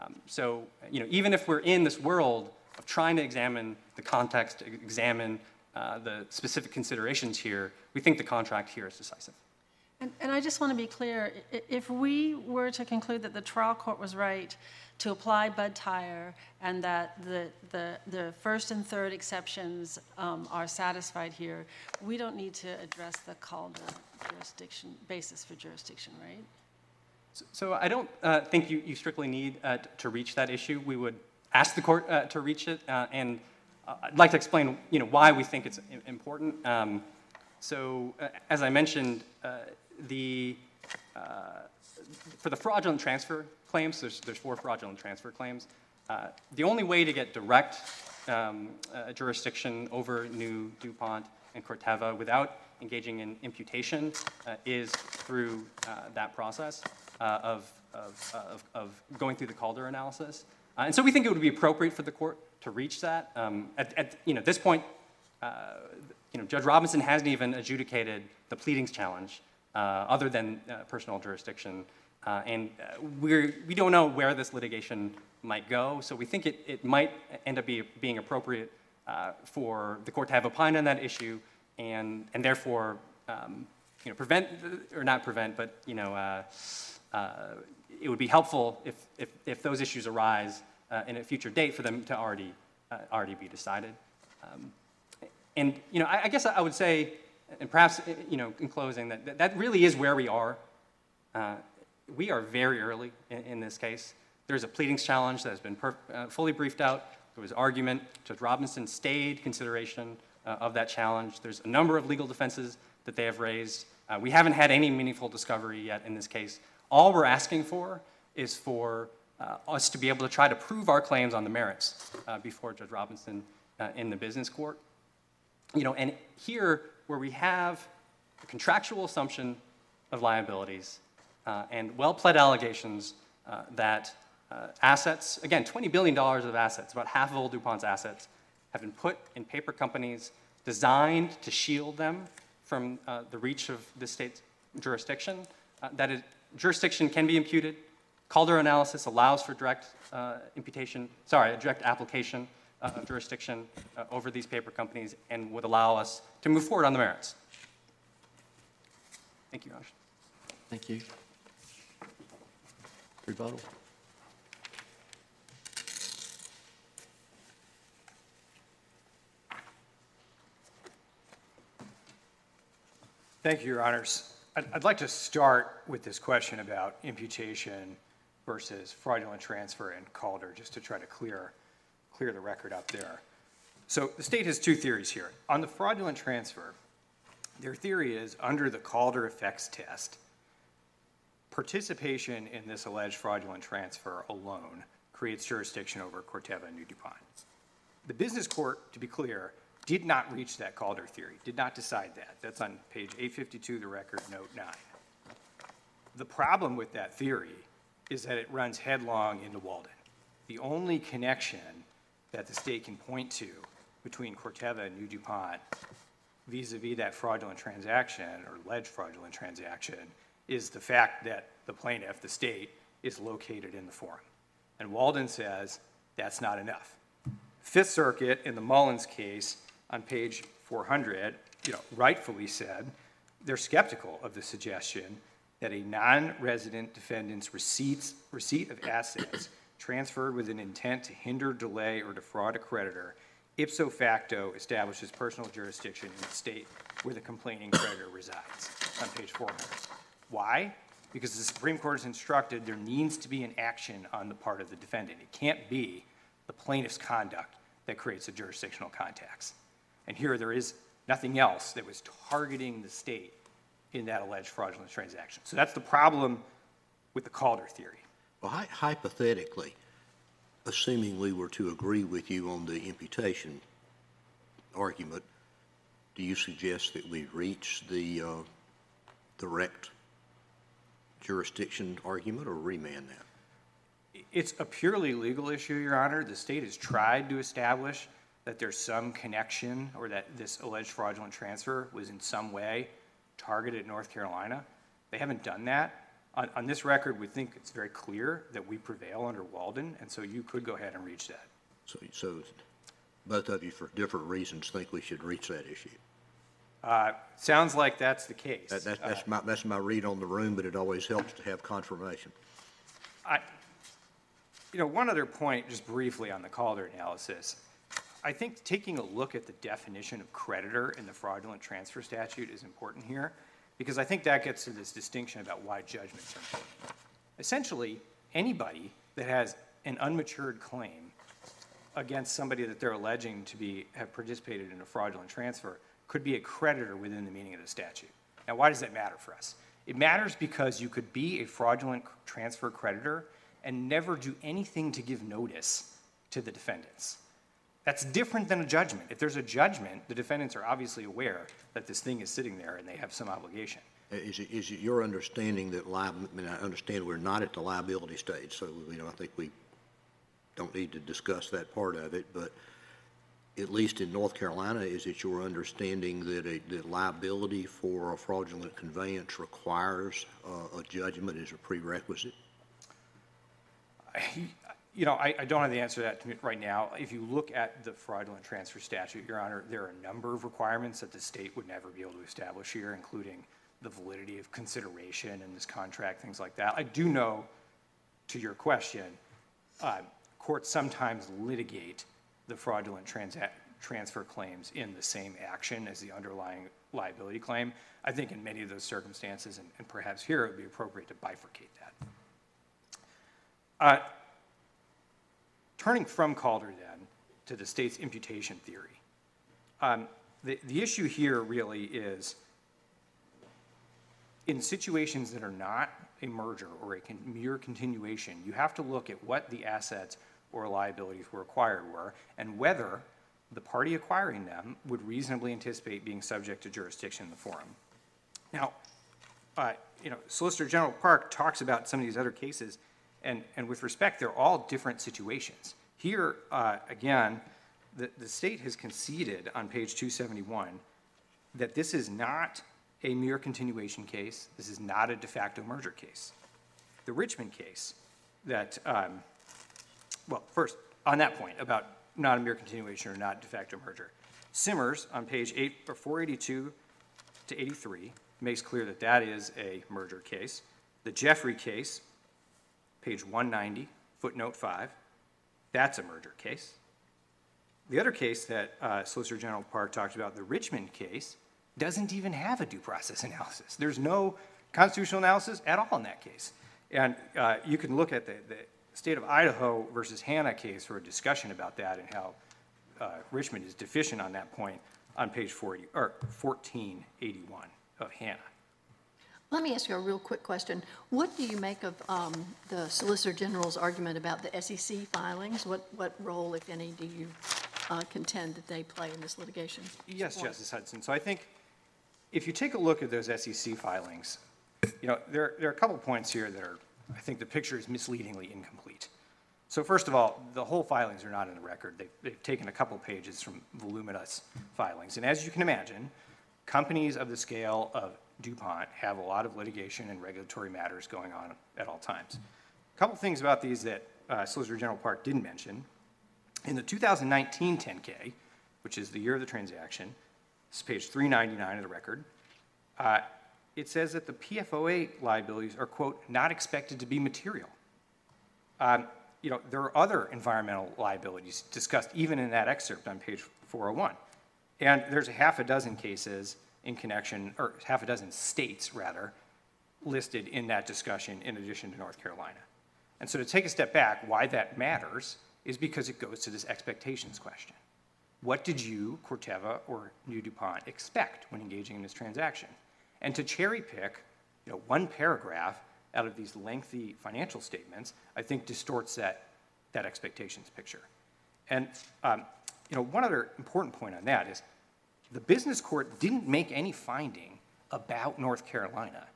Um, So, you know, even if we're in this world of trying to examine the context, examine uh, the specific considerations here, we think the contract here is decisive. And, and I just want to be clear, if we were to conclude that the trial court was right to apply Budd Tire and that the, the, the first and third exceptions um, are satisfied here, we don't need to address the Calder jurisdiction, basis for jurisdiction, right? So I don't uh, think you you strictly need uh, to reach that issue. We would ask the court uh, to reach it, uh, and I'd like to explain, you know, why we think it's important. Um, So uh, as I mentioned, uh, the, uh, for the fraudulent transfer claims, there's there's four fraudulent transfer claims. Uh, The only way to get direct um, uh, jurisdiction over New DuPont and Corteva without engaging in imputation uh, is through uh, that process uh, of, of, of, of going through the Calder analysis. Uh, And so we think it would be appropriate for the court to reach that. Um, At, at, you know, this point, uh, you know, Judge Robinson hasn't even adjudicated the pleadings challenge, uh, other than uh, personal jurisdiction. Uh, And uh, we're, we don't know where this litigation might go, so we think it, it might end up be, being appropriate uh, for the court to have opined on that issue, and, and therefore, um, you know, prevent, or not prevent, but, you know, it would be helpful if, if, if those issues arise uh, in a future date for them to already, uh, already be decided. Um, And, you know, I, I guess I would say, and perhaps, uh, you know, in closing, that, that- really is where we are. Uh, We are very early in, in this case. There's a pleadings challenge that has been uh, fully briefed out. There was argument. Judge Robinson stayed consideration uh, of that challenge. There's a number of legal defenses that they have raised. We haven't had any meaningful discovery yet in this case. All we're asking for is for us to be able to try to prove our claims on the merits uh, before Judge Robinson uh, in the business court you know, and here, where we have a contractual assumption of liabilities uh, and well-pled allegations uh, that uh, assets, again, $20 billion of assets, about half of Old DuPont's assets, have been put in paper companies designed to shield them from uh, the reach of the state's jurisdiction, uh, that it, jurisdiction can be imputed. Calder analysis allows for direct uh, imputation, sorry, a direct application uh, of jurisdiction uh, over these paper companies and would allow us to move forward on the merits. Thank you, Your Thank you. Rebuttal? Thank you, Your Honors. I'd, I'd like to start with this question about imputation versus fraudulent transfer and Calder, just to try to clear, clear the record up there. So the state has two theories here. On the fraudulent transfer, their theory is, under the Calder effects test, participation in this alleged fraudulent transfer alone creates jurisdiction over Corteva and New DuPont. The business court, to be clear, did not reach that Calder theory, did not decide that. That's on page 852 of the record, note 9. The problem with that theory is that it runs headlong into Walden. The only connection that the state can point to between Corteva and New DuPont vis-à-vis that fraudulent transaction or alleged fraudulent transaction is the fact that the plaintiff, the state, is located in the forum. And Walden says that's not enough. Fifth Circuit in the Mullins case on page 400, you know, rightfully said, they're skeptical of the suggestion that a non-resident defendant's receipts, receipt of assets transferred with an intent to hinder, delay, or defraud a creditor ipso facto establishes personal jurisdiction in the state where the complaining creditor resides, on page 400. Why? Because the Supreme Court has instructed there needs to be an action on the part of the defendant. It can't be the plaintiff's conduct that creates a jurisdictional context. And here, there is nothing else that was targeting the state in that alleged fraudulent transaction. So that's the problem with the Calder theory. Well, hy- hypothetically, assuming we were to agree with you on the imputation argument, do you suggest that we reach the uh, direct jurisdiction argument or remand that? It's a purely legal issue, Your Honor. The state has tried to establish that there's some connection or that this alleged fraudulent transfer was in some way targeted at North Carolina. They haven't done that. On, on this record, we think it's very clear that we prevail under Walden, and so you could go ahead and reach that. So, so both of you, for different reasons, think we should reach that issue. Uh, Sounds like that's the case. That, that's, Uh, my, that's my read on the room, but it always helps to have confirmation. I, you know, one other point, just briefly on the Calder analysis. I think taking a look at the definition of creditor in the fraudulent transfer statute is important here, because I think that gets to this distinction about why judgments are important. Essentially, anybody that has an unmatured claim against somebody that they're alleging to be, have participated in a fraudulent transfer could be a creditor within the meaning of the statute. Now, why does that matter for us? It matters because you could be a fraudulent transfer creditor and never do anything to give notice to the defendants. That's different than a judgment. If there's a judgment, the defendants are obviously aware that this thing is sitting there and they have some obligation. Uh, Is it, is it your understanding that I mean, I understand we're not at the liability stage, so, you know, I think we don't need to discuss that part of it, but at least in North Carolina, is it your understanding that a, that liability for a fraudulent conveyance requires uh, a judgment as a prerequisite? You know, I, don't have the answer to that right now. If you look at the fraudulent transfer statute, Your Honor, there are a number of requirements that the state would never be able to establish here, including the validity of consideration in this contract, things like that. I do know, to your question, uh, courts sometimes litigate the fraudulent transa- transfer claims in the same action as the underlying liability claim. I think in many of those circumstances, and, and perhaps here, it would be appropriate to bifurcate that. Uh, Turning from Calder then to the state's imputation theory. Um, The, the issue here really is, in situations that are not a merger or a con- mere continuation, you have to look at what the assets or liabilities were acquired were, and whether the party acquiring them would reasonably anticipate being subject to jurisdiction in the forum. Now, uh, you know, Solicitor General Park talks about some of these other cases, and, and with respect, they're all different situations. Here, uh, again, the, the state has conceded on page 271 that this is not a mere continuation case, this is not a de facto merger case. The Richmond case that, um, well, first, on that point about not a mere continuation or not de facto merger, Simmers on page 8, or 482 to 83 makes clear that that is a merger case. The Jeffrey case, page 190, footnote 5, that's a merger case. The other case that uh, Solicitor General Park talked about, the Richmond case, doesn't even have a due process analysis. There's no constitutional analysis at all in that case. And uh, you can look at the, the state of Idaho versus Hanna case for a discussion about that and how uh, Richmond is deficient on that point on page 40, or 1481 of Hannah. Let me ask you a real quick question. What do you make of um, the Solicitor General's argument about the SEC filings? What, what role, if any, do you uh, contend that they play in this litigation? Yes, Justice Hudson. So I think if you take a look at those SEC filings, you know, there, there are a couple points here that are, I think the picture is misleadingly incomplete. So first of all, the whole filings are not in the record. They've, they've taken a couple pages from voluminous filings. And as you can imagine, companies of the scale of DuPont have a lot of litigation and regulatory matters going on at all times. A couple things about these that uh, Solicitor General Park didn't mention. In the 2019 10K, which is the year of the transaction, this is page 399 of the record, uh, it says that the PFOA liabilities are, quote, not expected to be material. Um, You know, there are other environmental liabilities discussed even in that excerpt on page 401. And there's a half a dozen cases in connection, or half a dozen states, rather, listed in that discussion in addition to North Carolina. And so to take a step back, why that matters is because it goes to this expectations question. What did you, Corteva or New DuPont, expect when engaging in this transaction? And to cherry pick, you know, one paragraph out of these lengthy financial statements, I think distorts that, that expectations picture. And, um, you know, one other important point on that is the business court didn't make any finding about North Carolina.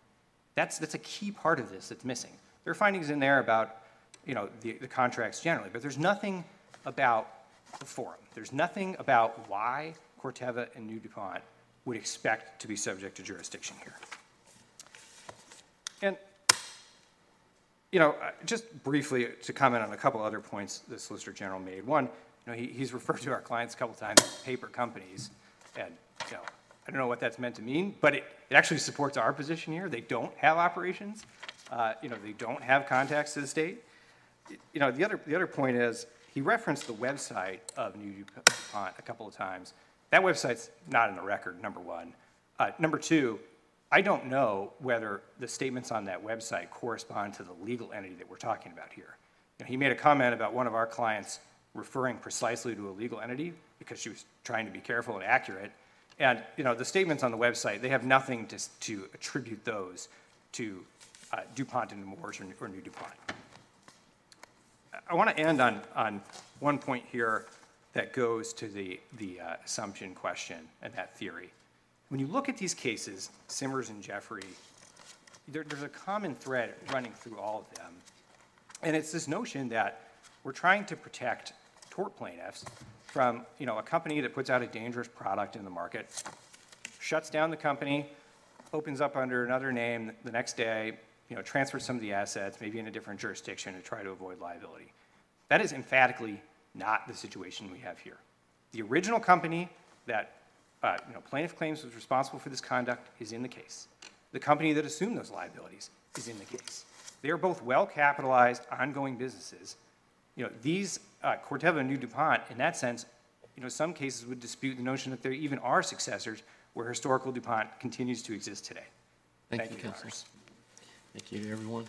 That's, that's a key part of this that's missing. There are findings in there about, you know, the, the contracts generally, but there's nothing about the forum. There's nothing about why Corteva and New DuPont would expect to be subject to jurisdiction here. And You know, just briefly to comment on a couple other points the Solicitor General made. One, you know, he, he's referred to our clients a couple times as paper companies, and, you know, I don't know what that's meant to mean, but it, it actually supports our position here. They don't have operations. Uh, You know, they don't have contacts to the state. You know, the other, the other point is, he referenced the website of New DuPont a couple of times. That website's not in the record, number one. Uh, Number two, I don't know whether the statements on that website correspond to the legal entity that we're talking about here. You know, He made a comment about one of our clients referring precisely to a legal entity because she was trying to be careful and accurate. And, you know, the statements on the website, they have nothing to, to attribute those to uh, DuPont and Nemours or or New DuPont. I want to end on, on one point here that goes to the, the uh, assumption question and that theory. When you look at these cases, Simmers and Jeffrey, there, there's a common thread running through all of them. And it's this notion that we're trying to protect tort plaintiffs from, you know, a company that puts out a dangerous product in the market, shuts down the company, opens up under another name the next day, you know, transfers some of the assets, maybe in a different jurisdiction to try to avoid liability. That is emphatically not the situation we have here. The original company that, uh, you know, plaintiff claims was responsible for this conduct is in the case. The company that assumed those liabilities is in the case. They are both well-capitalized, ongoing businesses. You know, these, uh, Corteva and New DuPont, in that sense, you know, some cases would dispute the notion that there even are successors where historical DuPont continues to exist today. Thank Thank you, you, Your Counselor. Honors. Thank you to everyone.